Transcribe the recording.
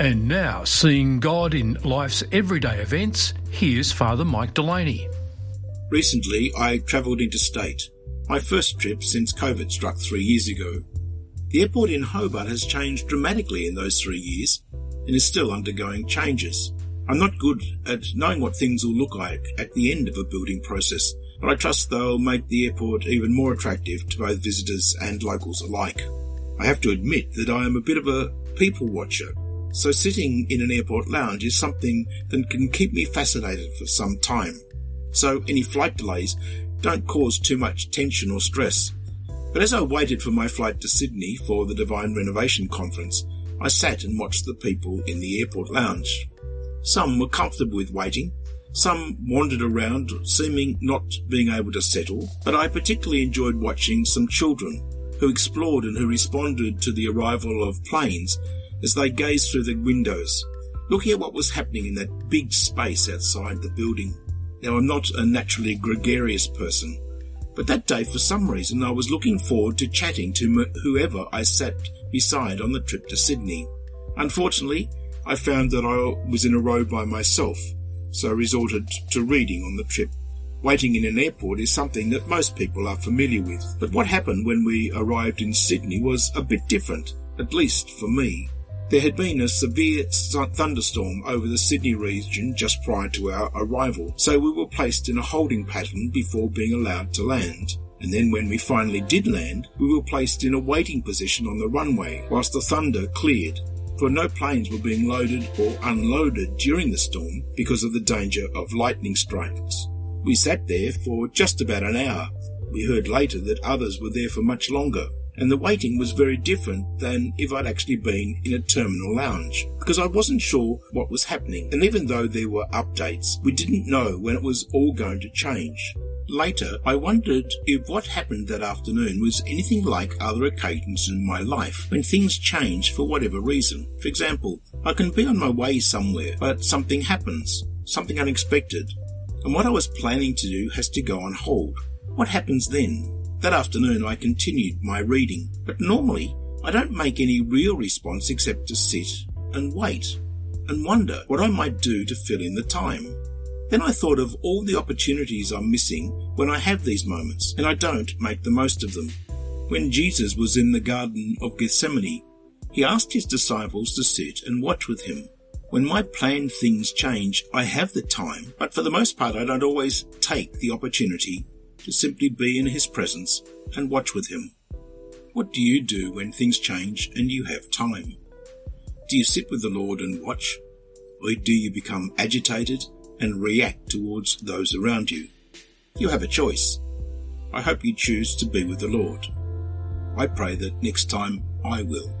And now, seeing God in life's everyday events, here's Father Mike Delaney. Recently, I travelled interstate, my first trip since COVID struck three years ago. The airport in Hobart has changed dramatically in those three years and is still undergoing changes. I'm not good at knowing what things will look like at the end of a building process, but I trust they'll make the airport even more attractive to both visitors and locals alike. I have to admit that I am a bit of a people watcher so sitting in an airport lounge is something that can keep me fascinated for some time. So any flight delays don't cause too much tension or stress. But as I waited for my flight to Sydney for the Divine Renovation Conference, I sat and watched the people in the airport lounge. Some were comfortable with waiting, some wandered around, seeming not being able to settle, but I particularly enjoyed watching some children who explored and who responded to the arrival of planes as they gazed through the windows, looking at what was happening in that big space outside the building. Now, I'm not a naturally gregarious person, but that day, for some reason, I was looking forward to chatting to whoever I sat beside on the trip to Sydney. Unfortunately, I found that I was in a row by myself, so I resorted to reading on the trip. Waiting in an airport is something that most people are familiar with, but what happened when we arrived in Sydney was a bit different, at least for me. There had been a severe thunderstorm over the Sydney region just prior to our arrival, so we were placed in a holding pattern before being allowed to land. And then when we finally did land, we were placed in a waiting position on the runway whilst the thunder cleared, for no planes were being loaded or unloaded during the storm because of the danger of lightning strikes. We sat there for just about an hour. We heard later that others were there for much longer, and the waiting was very different than if I'd actually been in a terminal lounge because I wasn't sure what was happening. And even though there were updates, we didn't know when it was all going to change. Later, I wondered if what happened that afternoon was anything like other occasions in my life when things change for whatever reason. For example, I can be on my way somewhere, but something happens, something unexpected, and what I was planning to do has to go on hold. What happens then? That afternoon I continued my reading, but normally I don't make any real response except to sit and wait and wonder what I might do to fill in the time. Then I thought of all the opportunities I'm missing when I have these moments and I don't make the most of them. When Jesus was in the Garden of Gethsemane, he asked his disciples to sit and watch with him. When my planned things change, I have the time, but for the most part I don't always take the opportunity to simply be in His presence and watch with Him. What do you do when things change and you have time? Do you sit with the Lord and watch? Or do you become agitated and react towards those around you? You have a choice. I hope you choose to be with the Lord. I pray that next time I will.